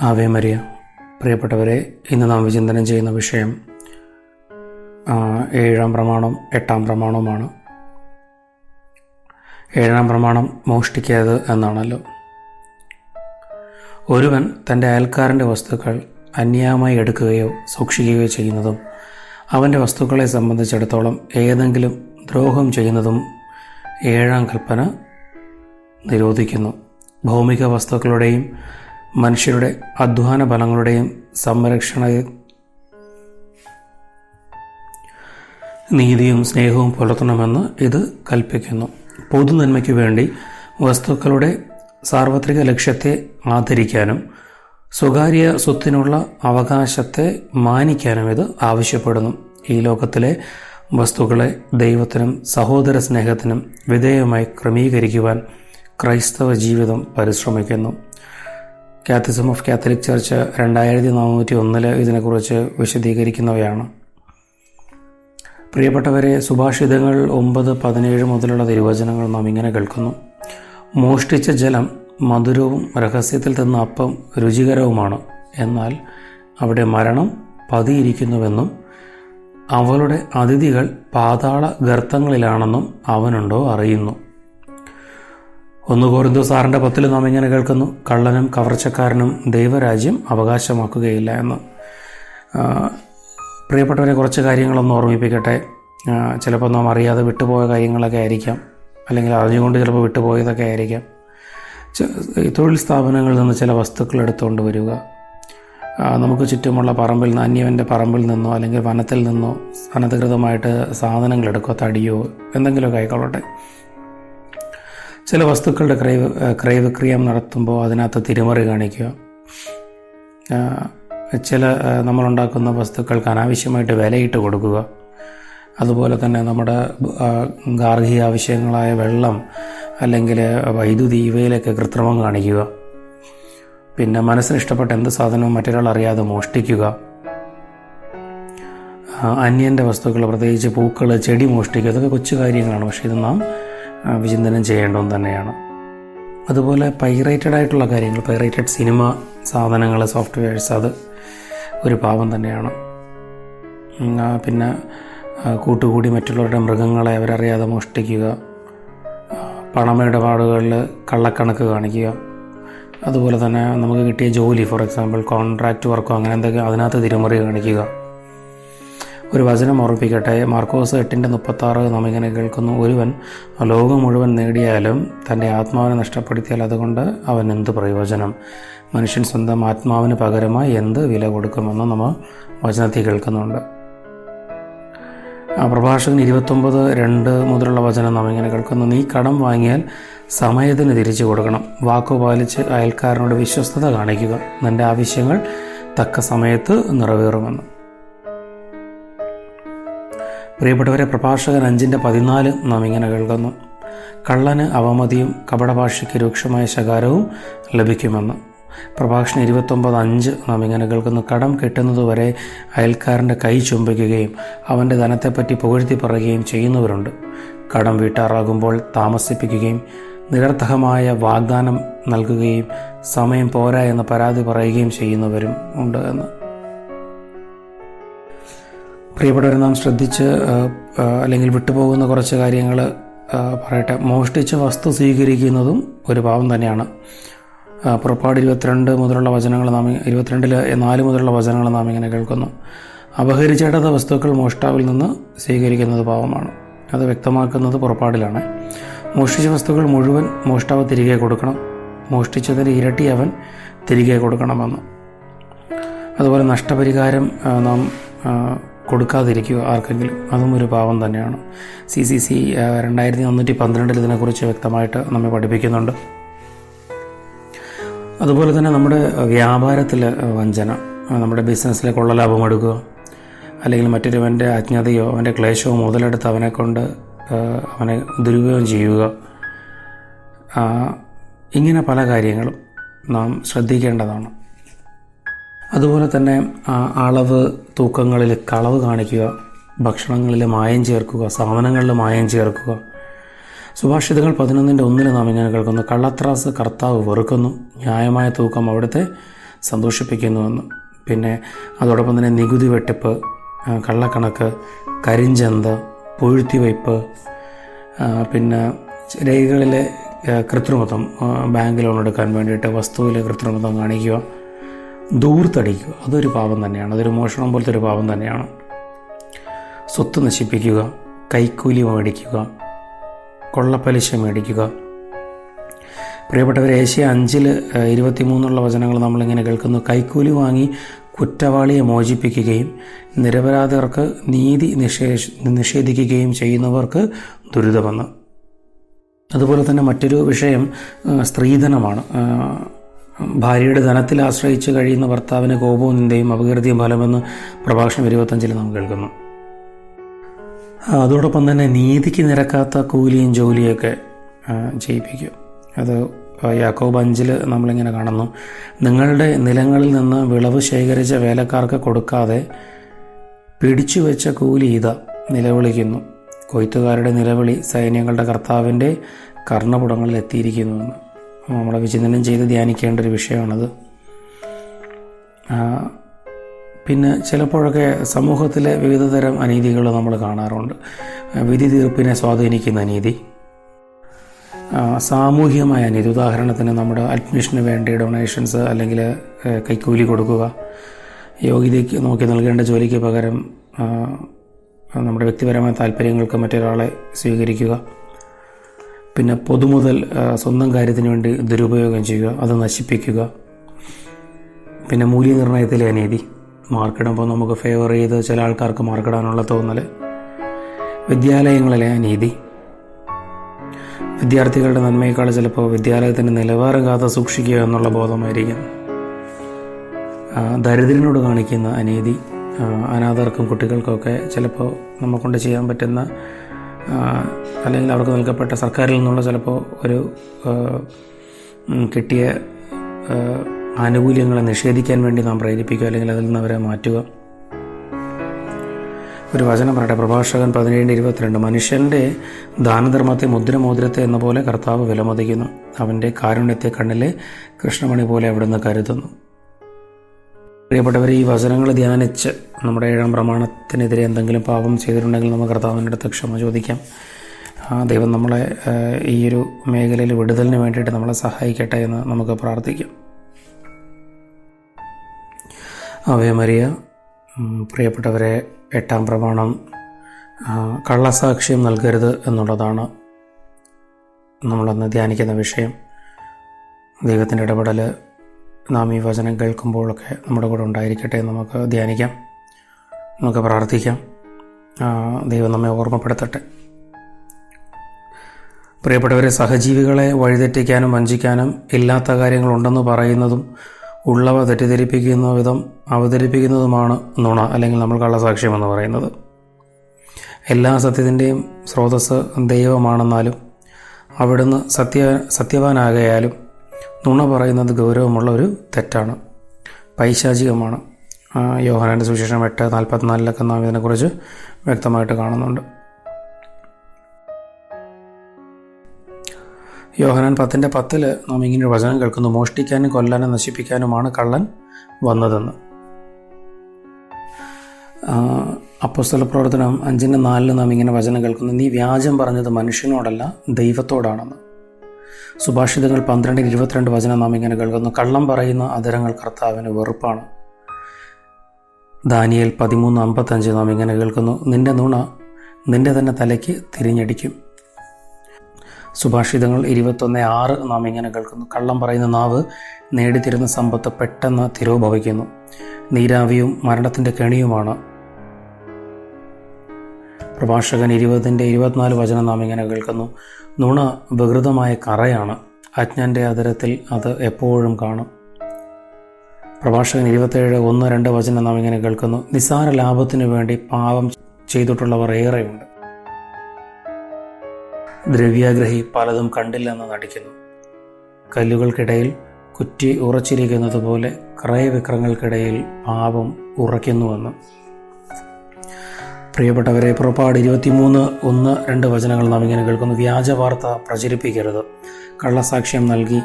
Ave Maria. പ്രിയപ്പെട്ടവരെ ഇന്ന് നാം വിചിന്തനം ചെയ്യുന്ന വിഷയം ഏഴാം പ്രമാണം എട്ടാം പ്രമാണവുമാണ്. ഏഴാം പ്രമാണം മോഷ്ടിക്കരുത് എന്നാണല്ലോ. ഒരുവൻ തന്റെ അയൽക്കാരന്റെ വസ്തുക്കൾ അന്യായമായി എടുക്കുകയോ സൂക്ഷിക്കുകയോ ചെയ്യുന്നതും അവന്റെ വസ്തുക്കളെ സംബന്ധിച്ചിടത്തോളം ഏതെങ്കിലും ദ്രോഹം ചെയ്യുന്നതും ഏഴാം കൽപ്പന നിരോധിക്കുന്നു. ഭൗമിക വസ്തുക്കളുടെയും മനുഷ്യരുടെ അധ്വാന ഫലങ്ങളുടെയും സംരക്ഷണ നീതിയും സ്നേഹവും പുലർത്തണമെന്ന് ഇത് കൽപ്പിക്കുന്നു. പൊതുനന്മയ്ക്കു വേണ്ടി വസ്തുക്കളുടെ സാർവത്രിക ലക്ഷ്യത്തെ ആദരിക്കാനും സ്വകാര്യ സ്വത്തിനുള്ള അവകാശത്തെ മാനിക്കാനും ഇത് ആവശ്യപ്പെടുന്നു. ഈ ലോകത്തിലെ വസ്തുക്കളെ ദൈവത്തിനും സഹോദര സ്നേഹത്തിനും വിധേയമായി ക്രമീകരിക്കുവാൻ ക്രൈസ്തവ ജീവിതം പരിശ്രമിക്കുന്നു. കാത്തിസം ഓഫ് കാത്തലിക് ചർച്ച് രണ്ടായിരത്തി നാനൂറ്റി ഒന്നിൽ ഇതിനെക്കുറിച്ച് വിശദീകരിക്കുന്നവയാണ്. പ്രിയപ്പെട്ടവരെ സുഭാഷിതങ്ങൾ ഒമ്പത് പതിനേഴ് മുതലുള്ള തിരുവചനങ്ങൾ നാം ഇങ്ങനെ കേൾക്കുന്നു. മോഷ്ടിച്ച ജലം മധുരവും രഹസ്യത്തിൽ തന്ന അപ്പം രുചികരവുമാണ്. എന്നാൽ അവിടെ മരണം പതിയിരിക്കുന്നുവെന്നും അവളുടെ അതിഥികൾ പാതാള ഗർത്തങ്ങളിലാണെന്നും അവനുണ്ടോ അറിയുന്നു. ഒന്ന് കോരുന്തോ സാറിന്റെ പത്തിൽ നാം ഇങ്ങനെ കേൾക്കുന്നു. കള്ളനും കവർച്ചക്കാരനും ദൈവരാജ്യം അവകാശമാക്കുകയില്ല എന്ന്. പ്രിയപ്പെട്ടവരെ കുറച്ച് കാര്യങ്ങളൊന്ന് ഓർമ്മിപ്പിക്കട്ടെ. ചിലപ്പോൾ നാം അറിയാതെ വിട്ടുപോയ കാര്യങ്ങളൊക്കെ ആയിരിക്കാം. അല്ലെങ്കിൽ അറിഞ്ഞുകൊണ്ട് ചിലപ്പോൾ വിട്ടുപോയതൊക്കെ ആയിരിക്കാം. തൊഴിൽ സ്ഥാപനങ്ങളിൽ നിന്ന് ചില വസ്തുക്കൾ എടുത്തുകൊണ്ട് വരിക. നമുക്ക് ചുറ്റുമുള്ള പറമ്പിൽ നിന്ന് അന്യവന്റെ പറമ്പിൽ നിന്നോ അല്ലെങ്കിൽ വനത്തിൽ നിന്നോ അനധികൃതമായിട്ട് സാധനങ്ങൾ എടുക്കുക തടിയോ എന്തെങ്കിലുമൊക്കെ ആയിക്കൊള്ളട്ടെ. ചില വസ്തുക്കളുടെ ക്രയ ക്രയവിക്രയം നടത്തുമ്പോൾ അതിനകത്ത് തിരിമറി കാണിക്കുക. ചില നമ്മളുണ്ടാക്കുന്ന വസ്തുക്കൾക്ക് അനാവശ്യമായിട്ട് വിലയിട്ട് കൊടുക്കുക. അതുപോലെ തന്നെ നമ്മുടെ ഗാർഹിക ആവശ്യങ്ങളായ വെള്ളം അല്ലെങ്കിൽ വൈദ്യുതി ഇവയിലൊക്കെ കൃത്രിമം കാണിക്കുക. പിന്നെ മനസ്സിന് ഇഷ്ടപ്പെട്ട എന്ത് സാധനവും മറ്റൊരാൾ അറിയാതെ മോഷ്ടിക്കുക. അന്യന്റെ വസ്തുക്കൾ പ്രത്യേകിച്ച് പൂക്കൾ ചെടി മോഷ്ടിക്കുക ഇതൊക്കെ കൊച്ചു കാര്യങ്ങളാണ്. പക്ഷേ ഇത് നാം വിചിന്തനം ചെയ്യേണ്ടതും തന്നെയാണ്. അതുപോലെ പൈറേറ്റഡ് ആയിട്ടുള്ള കാര്യങ്ങൾ പൈറേറ്റഡ് സിനിമ സാധനങ്ങൾ സോഫ്റ്റ്വെയർസ് അത് ഒരു പാപം തന്നെയാണ്. പിന്നെ കൂട്ടുകൂടി മറ്റുള്ളവരുടെ മൃഗങ്ങളെ അവരറിയാതെ മോഷ്ടിക്കുക പണമിടപാടുകളിൽ കള്ളക്കണക്ക് കാണിക്കുക അതുപോലെ തന്നെ നമുക്ക് കിട്ടിയ ജോലി ഫോർ എക്സാമ്പിൾ കോൺട്രാക്റ്റ് വർക്കോ അങ്ങനെ എന്തെങ്കിലും അതിനകത്ത് തിരിമറി കാണിക്കുക ഒരു വചനം ഓർപ്പിക്കട്ടെ മാർക്കോസ് എട്ടിന്റെ മുപ്പത്താറ് നാം ഇങ്ങനെ കേൾക്കുന്നു. ഒരുവൻ ലോകം മുഴുവൻ നേടിയാലും തന്റെ ആത്മാവിനെ നഷ്ടപ്പെടുത്തിയാൽ അതുകൊണ്ട് അവൻ എന്ത് പ്രയോജനം? മനുഷ്യൻ സ്വന്തം ആത്മാവിന് പകരമായി എന്ത് വില കൊടുക്കുമെന്ന് നമ്മൾ വചനത്തിൽ കേൾക്കുന്നുണ്ട്. പ്രഭാഷകൻ ഇരുപത്തൊമ്പത് രണ്ട് മുതലുള്ള വചനം നാം ഇങ്ങനെ കേൾക്കുന്നു. നീ കടം വാങ്ങിയാൽ സമയത്തിന് തിരിച്ചു കൊടുക്കണം. വാക്കു പാലിച്ച് അയൽക്കാരനോട് വിശ്വസ്തത കാണിക്കുക. നിന്റെ ആവശ്യങ്ങൾ തക്ക സമയത്ത് നിറവേറുമെന്ന്. പ്രിയപ്പെട്ടവരെ പ്രഭാഷകൻ അഞ്ചിന്റെ പതിനാല് നാം ഇങ്ങനെ കേൾക്കുന്നു. കള്ളന് അവമതിയും കപടഭാഷയ്ക്ക് രൂക്ഷമായ ശകാരവും ലഭിക്കുമെന്ന്. പ്രഭാഷണം ഇരുപത്തൊമ്പത് അഞ്ച് നാം ഇങ്ങനെ കേൾക്കുന്നു. കടം കെട്ടുന്നതുവരെ അയൽക്കാരന്റെ കൈ ചുംബിക്കുകയും അവന്റെ ധനത്തെപ്പറ്റി പുകഴ്ത്തി പറയുകയും ചെയ്യുന്നവരുണ്ട്. കടം വീട്ടാറാകുമ്പോൾ താമസിപ്പിക്കുകയും നിരർത്ഥകമായ വാഗ്ദാനം നൽകുകയും സമയം പോരാ എന്ന് പരാതി പറയുകയും ചെയ്യുന്നവരും ഉണ്ട് എന്ന്. പ്രിയപ്പെട്ടവരെ നാം ശ്രദ്ധിച്ച് അല്ലെങ്കിൽ വിട്ടുപോകുന്ന കുറച്ച് കാര്യങ്ങൾ പറയട്ടെ. മോഷ്ടിച്ച വസ്തു സ്വീകരിക്കുന്നതും ഒരു പാവം തന്നെയാണ്. പുറപ്പാട് ഇരുപത്തിരണ്ട് മുതലുള്ള വചനങ്ങൾ നാം ഇരുപത്തിരണ്ടിൽ നാല് മുതലുള്ള വചനങ്ങൾ നാം ഇങ്ങനെ കേൾക്കുന്നു. അപഹരിച്ചേടാത്ത വസ്തുക്കൾ മോഷ്ടാവിൽ നിന്ന് സ്വീകരിക്കുന്നത് പാവമാണ് അത് വ്യക്തമാക്കുന്നത് പുറപ്പാടിലാണ്. മോഷ്ടിച്ച വസ്തുക്കൾ മുഴുവൻ മോഷ്ടാവ് തിരികെ കൊടുക്കണം. മോഷ്ടിച്ചതിന്റെ ഇരട്ടി അവൻ തിരികെ കൊടുക്കണമെന്ന്. അതുപോലെ നഷ്ടപരിഹാരം നാം കൊടുക്കാതിരിക്കുക ആർക്കെങ്കിലും. അതും ഒരു പാവം തന്നെയാണ്. സി സി സി രണ്ടായിരത്തി നാനൂറ്റി പന്ത്രണ്ടിൽ ഇതിനെക്കുറിച്ച് വ്യക്തമായിട്ട് നമ്മെ പഠിപ്പിക്കുന്നുണ്ട്. അതുപോലെ തന്നെ നമ്മുടെ വ്യാപാരത്തിൽ വഞ്ചന നമ്മുടെ ബിസിനസ്സിലെ കൊള്ളലാഭം എടുക്കുക അല്ലെങ്കിൽ മറ്റൊരുവന്റെ അജ്ഞതയോ അവന്റെ ക്ലേശമോ മുതലെടുത്ത് അവനെ കൊണ്ട് അവനെ ദുരുപയോഗം ചെയ്യുക ഇങ്ങനെ പല കാര്യങ്ങളും നാം ശ്രദ്ധിക്കേണ്ടതാണ്. അതുപോലെ തന്നെ അളവ് തൂക്കങ്ങളിൽ കളവ് കാണിക്കുക ഭക്ഷണങ്ങളിൽ മായം ചേർക്കുക സാധനങ്ങളിൽ മായം ചേർക്കുക. സുഭാഷിതങ്ങൾ പതിനൊന്നിന്റെ ഒന്നിൽ നാം ഇങ്ങനെ കേൾക്കുന്നു. കള്ളത്രാസ് കർത്താവ് വെറുക്കുന്നു. ന്യായമായ തൂക്കം അവിടുത്തെ സന്തോഷിപ്പിക്കുന്നുവെന്ന്. പിന്നെ അതോടൊപ്പം തന്നെ നികുതി വെട്ടിപ്പ് കള്ളക്കണക്ക് കരിഞ്ചന്ത പൊഴുത്തിവയ്പ്പ് പിന്നെ രേഖകളിലെ കൃത്രിമത്വം ബാങ്ക് ലോൺ എടുക്കാൻ വേണ്ടിയിട്ട് വസ്തുവിലെ കൃത്രിമത്വം കാണിക്കുക. ദൂർത്തടിക്കുക. അതൊരു പാപം തന്നെയാണ്. അതൊരു മോഷണം പോലത്തെ ഒരു പാപം തന്നെയാണ്. സ്വത്ത് നശിപ്പിക്കുക കൈക്കൂലി മേടിക്കുക കൊള്ളപ്പലിശ മേടിക്കുക. പ്രിയപ്പെട്ടവർ ഏഷ്യ അഞ്ചിൽ ഇരുപത്തിമൂന്നുള്ള വചനങ്ങൾ നമ്മളിങ്ങനെ കേൾക്കുന്നു. കൈക്കൂലി വാങ്ങി കുറ്റവാളിയെ മോചിപ്പിക്കുകയും നിരപരാധികർക്ക് നീതി നിഷേ നിഷേധിക്കുകയും ചെയ്യുന്നവർക്ക് ദുരിതമെന്ന്. അതുപോലെ തന്നെ മറ്റൊരു വിഷയം സ്ത്രീധനമാണ്. ഭാര്യയുടെ ധനത്തിൽ ആശ്രയിച്ച് കഴിയുന്ന ഭർത്താവിന് കോപവും നിന്ദയും അപകീർത്തിയും ഫലമെന്ന് പ്രഭാഷണം ഇരുപത്തഞ്ചിൽ നാം കേൾക്കുന്നു. അതോടൊപ്പം തന്നെ നീതിക്ക് നിരക്കാത്ത കൂലിയും ജോലിയൊക്കെ ചെയ്യിപ്പിക്കും. അത് യാക്കോബ് അഞ്ചിൽ നമ്മളിങ്ങനെ കാണുന്നു. നിങ്ങളുടെ നിലങ്ങളിൽ നിന്ന് വിളവ് ശേഖരിച്ച വേലക്കാർക്ക് കൊടുക്കാതെ പിടിച്ചു വെച്ച കൂലി ഇത നിലവിളിക്കുന്നു. കൊയ്ത്തുകാരുടെ നിലവിളി സൈന്യങ്ങളുടെ കർത്താവിന്റെ കർണപുടങ്ങളിൽ എത്തിയിരിക്കുന്നുവെന്ന് നമ്മളെ വിചിന്തനം ചെയ്ത് ധ്യാനിക്കേണ്ട ഒരു വിഷയമാണത്. പിന്നെ ചിലപ്പോഴൊക്കെ സമൂഹത്തിലെ വിവിധ തരം അനീതികൾ നമ്മൾ കാണാറുണ്ട്. വിധി തീർപ്പിനെ സ്വാധീനിക്കുന്ന അനീതി ആ, സാമൂഹികമായ അനീതി. ഉദാഹരണത്തിന് നമ്മുടെ അഡ്മിഷന് വേണ്ടി ഡൊണേഷൻസ് അല്ലെങ്കിൽ കൈക്കൂലി കൊടുക്കുക. യോഗ്യതയ്ക്ക് നോക്കി നൽകേണ്ട ജോലിക്ക് പകരം നമ്മുടെ വ്യക്തിപരമായ താല്പര്യങ്ങൾക്ക് മറ്റൊരാളെ സ്വീകരിക്കുക. പിന്നെ പൊതുമുതൽ സ്വന്തം കാര്യത്തിന് വേണ്ടി ദുരുപയോഗം ചെയ്യുക അത് നശിപ്പിക്കുക. പിന്നെ മൂല്യനിർണയത്തിലെ അനീതി. മാർക്കിടുമ്പോൾ നമുക്ക് ഫേവർ ചെയ്ത് ചില ആൾക്കാർക്ക് മാർക്കിടാനുള്ള തോന്നൽ വിദ്യാലയങ്ങളിലെ അനീതി. വിദ്യാർത്ഥികളുടെ നന്മയേക്കാൾ ചിലപ്പോൾ വിദ്യാലയത്തിന്റെ നിലവാരം കാത്ത സൂക്ഷിക്കുക എന്നുള്ള ബോധമായിരിക്കും. ദരിദ്രനോട് കാണിക്കുന്ന അനീതി അനാഥർക്കും കുട്ടികൾക്കൊക്കെ ചിലപ്പോൾ നമ്മക്കൊണ്ട് ചെയ്യാൻ പറ്റുന്ന അല്ലെങ്കിൽ അവർക്ക് നൽകപ്പെട്ട സർക്കാരിൽ നിന്നുള്ള ചിലപ്പോൾ ഒരു കിട്ടിയ ആനുകൂല്യങ്ങളെ നിഷേധിക്കാൻ വേണ്ടി നാം പ്രേരിപ്പിക്കുക അല്ലെങ്കിൽ അതിൽ നിന്ന് അവരെ മാറ്റുക. ഒരു വചനം പറയട്ടെ. പ്രഭാഷകൻ പതിനേഴിന്റെ ഇരുപത്തിരണ്ട്. മനുഷ്യന്റെ ദാനധർമ്മത്തെ മുദ്രമോതിരത്തെ എന്ന പോലെ കർത്താവ് വിലമതിക്കുന്നു. അവന്റെ കാരുണ്യത്തെ കണ്ണിലെ കൃഷ്ണമണി പോലെ അവിടുന്ന് കരുതുന്നു. പ്രിയപ്പെട്ടവർ ഈ വചനങ്ങൾ ധ്യാനിച്ച് നമ്മുടെ ഏഴാം പ്രമാണത്തിനെതിരെ എന്തെങ്കിലും പാപം ചെയ്തിട്ടുണ്ടെങ്കിൽ നമുക്ക് കർത്താവിന്റെ അടുത്ത് ക്ഷമ ചോദിക്കാം. ആ ദൈവം നമ്മളെ ഈ ഒരു മേഖലയിൽ വിടുതലിന് വേണ്ടിയിട്ട് നമ്മളെ സഹായിക്കട്ടെ എന്ന് നമുക്ക് പ്രാർത്ഥിക്കാം. അവയ മരിയ പ്രിയപ്പെട്ടവരെ എട്ടാം പ്രമാണം കള്ളസാക്ഷ്യം നൽകരുത് എന്നുള്ളതാണ് നമ്മളന്ന് ധ്യാനിക്കുന്ന വിഷയം. ദൈവത്തിന്റെ ഇടപെടൽ നാം ഈ വചനം കേൾക്കുമ്പോഴൊക്കെ നമ്മുടെ കൂടെ ഉണ്ടായിരിക്കട്ടെ നമുക്ക് ധ്യാനിക്കാം. നമുക്ക് പ്രാർത്ഥിക്കാം. ദൈവം നമ്മെ ഓർമ്മപ്പെടുത്തട്ടെ. പ്രിയപ്പെട്ടവരെ സഹജീവികളെ വഴിതെറ്റിക്കാനും വഞ്ചിക്കാനും ഇല്ലാത്ത കാര്യങ്ങളുണ്ടെന്ന് പറയുന്നതും ഉള്ളവ തെറ്റിദ്ധരിപ്പിക്കുന്ന വിധം അവതരിപ്പിക്കുന്നതുമാണ് നുണ അല്ലെങ്കിൽ നമ്മൾ കള്ളസാക്ഷ്യം എന്ന് പറയുന്നത്. എല്ലാ സത്യത്തിന്റെയും സ്രോതസ് ദൈവമാണെന്നാലും അവിടുന്ന് സത്യ സത്യവാനാകയാലും നുണ പറയുന്നത് ഗൗരവമുള്ള ഒരു തെറ്റാണ്. പൈശാചികമാണ്. യോഹനാന്റെ സുവിശേഷം എട്ട് നാൽപ്പത്തിനാലിലൊക്കെ നാം ഇതിനെക്കുറിച്ച് വ്യക്തമായിട്ട് കാണുന്നുണ്ട്. യോഹനാൻ പത്തിന്റെ പത്തിൽ നാം ഇങ്ങനെ ഒരു വചനം കേൾക്കുന്നു. മോഷ്ടിക്കാനും കൊല്ലാനും നശിപ്പിക്കാനുമാണ് കള്ളൻ വന്നതെന്ന്. അപ്പോസ്തല പ്രവർത്തനം അഞ്ചിന്റെ നാലിൽ നാം ഇങ്ങനെ വചനം കേൾക്കുന്നു. നീ വ്യാജം പറഞ്ഞത് മനുഷ്യനോടല്ല ദൈവത്തോടാണെന്ന്. സുഭാഷിതങ്ങൾ പന്ത്രണ്ടിന് ഇരുപത്തിരണ്ട് വചനം നാം ഇങ്ങനെ കേൾക്കുന്നു. കള്ളം പറയുന്ന അതരങ്ങൾ കർത്താവിന് വെറുപ്പാണ്. ദാനിയൽ പതിമൂന്ന് അമ്പത്തഞ്ച് നാം ഇങ്ങനെ കേൾക്കുന്നു. നിന്റെ നുണ നിന്റെ തന്നെ തലയ്ക്ക് തിരിഞ്ഞടിക്കും. സുഭാഷിതങ്ങൾ ഇരുപത്തൊന്ന് ആറ് നാം ഇങ്ങനെ കേൾക്കുന്നു. കള്ളം പറയുന്ന നാവ് നേടിത്തരുന്ന സമ്പത്ത് പെട്ടെന്ന് തിരോഭവിക്കുന്നു. നീരാവിയും മരണത്തിന്റെ കെണിയുമാണ്. പ്രഭാഷകൻ ഇരുപതിന്റെ ഇരുപത്തിനാല് വചനം നാം ഇങ്ങനെ കേൾക്കുന്നു. നുണ വികൃതമായ കറയാണ്. അജ്ഞന്റെ അതരത്തിൽ അത് എപ്പോഴും കാണും. പ്രഭാഷകൻ ഇരുപത്തേഴ് ഒന്ന് രണ്ട് വചനം നാം ഇങ്ങനെ കേൾക്കുന്നു. നിസാര ലാഭത്തിനു വേണ്ടി പാപം ചെയ്തിട്ടുള്ളവർ ഏറെയുണ്ട്. ദ്രവ്യാഗ്രഹി പലതും കണ്ടില്ലെന്ന് നടിക്കുന്നു. കല്ലുകൾക്കിടയിൽ കുറ്റി ഉറച്ചിരിക്കുന്നത് പോലെ ക്രയവിക്രങ്ങൾക്കിടയിൽ പാപം ഉറയ്ക്കുന്നുവെന്ന്. പ്രിയപ്പെട്ടവരെ പുറപ്പാട് ഇരുപത്തിമൂന്ന് ഒന്ന് രണ്ട് വചനങ്ങൾ നാം ഇങ്ങനെ കേൾക്കുന്നു. വ്യാജ വാർത്ത പ്രചരിപ്പിക്കരുത്. കള്ളസാക്ഷ്യം നൽകി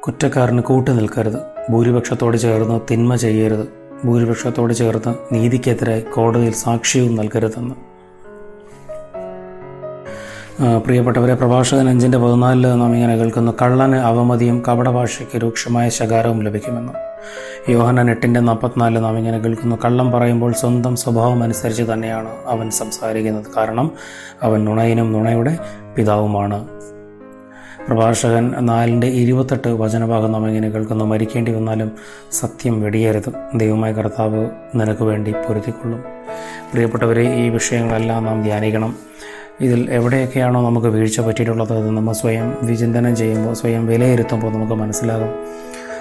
കുറ്റക്കാരന് കൂട്ടു നിൽക്കരുത്. ഭൂരിപക്ഷത്തോട് ചേർന്ന് തിന്മ ചെയ്യരുത്. ഭൂരിപക്ഷത്തോട് ചേർന്ന് നീതിക്കെതിരെ കോടതിയിൽ സാക്ഷ്യവും നൽകരുതെന്ന്. പ്രിയപ്പെട്ടവരെ പ്രഭാഷകൻ അഞ്ചിന്റെ പതിനാലിൽ നാം ഇങ്ങനെ കേൾക്കുന്നു. കള്ളന് അവമതിയും കപടഭാഷയ്ക്ക് രൂക്ഷമായ ശകാരവും ലഭിക്കുമെന്ന്. യോഹനൻ എട്ടിന്റെ നാൽപ്പത്തിനാല് നാം ഇങ്ങനെ കേൾക്കുന്നു. കള്ളം പറയുമ്പോൾ സ്വന്തം സ്വഭാവം അനുസരിച്ച് തന്നെയാണ് അവൻ സംസാരിക്കുന്നത്. കാരണം അവൻ നുണയനും നുണയുടെ പിതാവുമാണ്. പ്രഭാഷകൻ നാലിന്റെ ഇരുപത്തെട്ട് വചനഭാഗം നാം ഇങ്ങനെ കേൾക്കുന്നു. മരിക്കേണ്ടി വന്നാലും സത്യം വെടിയരുത്. ദൈവമായ കർത്താവ് നിനക്ക് വേണ്ടി പൊരുത്തിക്കൊള്ളും പ്രിയപ്പെട്ടവരെ ഈ വിഷയങ്ങളെല്ലാം നാം ധ്യാനിക്കണം. ഇതിൽ എവിടെയൊക്കെയാണോ നമുക്ക് വീഴ്ച പറ്റിയിട്ടുള്ളത് അത് നമ്മൾ സ്വയം വിചിന്തനം ചെയ്യുമ്പോൾ സ്വയം വിലയിരുത്തുമ്പോൾ നമുക്ക് മനസ്സിലാകും.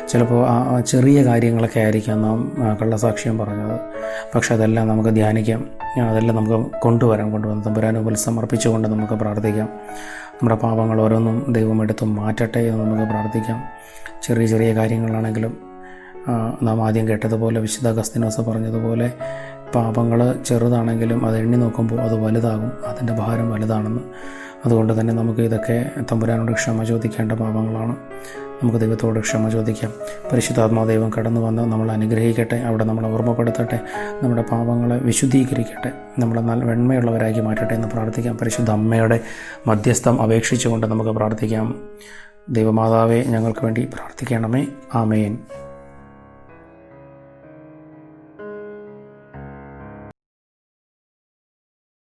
ചിലപ്പോൾ ആ ചെറിയ കാര്യങ്ങളൊക്കെ ആയിരിക്കാം നാം കള്ളസാക്ഷ്യം പറഞ്ഞത്. പക്ഷെ അതെല്ലാം നമുക്ക് ധ്യാനിക്കാം. അതെല്ലാം നമുക്ക് കൊണ്ടുവരാം കൊണ്ടുവന്ന് തമ്പുരാന് മുമ്പിൽ സമർപ്പിച്ചുകൊണ്ട് നമുക്ക് പ്രാർത്ഥിക്കാം. നമ്മുടെ പാപങ്ങൾ ഓരോന്നും ദൈവം എടുത്ത് മാറ്റട്ടെ എന്ന് നമുക്ക് പ്രാർത്ഥിക്കാം. ചെറിയ ചെറിയ കാര്യങ്ങളാണെങ്കിലും നാം ആദ്യം കേട്ടതുപോലെ വിശുദ്ധ അഗസ്തിനോസ് പറഞ്ഞതുപോലെ പാപങ്ങൾ ചെറുതാണെങ്കിലും അത് എണ്ണി നോക്കുമ്പോൾ അത് വലുതാകും. അതിന്റെ ഭാരം വലുതാണെന്ന് അതുകൊണ്ട് തന്നെ നമുക്ക് ഇതൊക്കെ തമ്പുരാനോട് ക്ഷമ ചോദിക്കേണ്ട പാപങ്ങളാണ്. നമുക്ക് ദൈവത്തോട് ക്ഷമ ചോദിക്കാം. പരിശുദ്ധാത്മാ ദൈവം കടന്നു വന്ന് നമ്മൾ അനുഗ്രഹിക്കട്ടെ അവിടെ നമ്മളെ ഓർമ്മപ്പെടുത്തട്ടെ നമ്മുടെ പാപങ്ങളെ വിശുദ്ധീകരിക്കട്ടെ നമ്മളെ നല്ല വെണ്മയുള്ളവരാക്കി മാറ്റട്ടെ എന്ന് പ്രാർത്ഥിക്കാം. പരിശുദ്ധ അമ്മയുടെ മധ്യസ്ഥം അപേക്ഷിച്ചുകൊണ്ട് നമുക്ക് പ്രാർത്ഥിക്കാം. ദൈവമാതാവെ ഞങ്ങൾക്ക് വേണ്ടി പ്രാർത്ഥിക്കണമേ. ആമേൻ.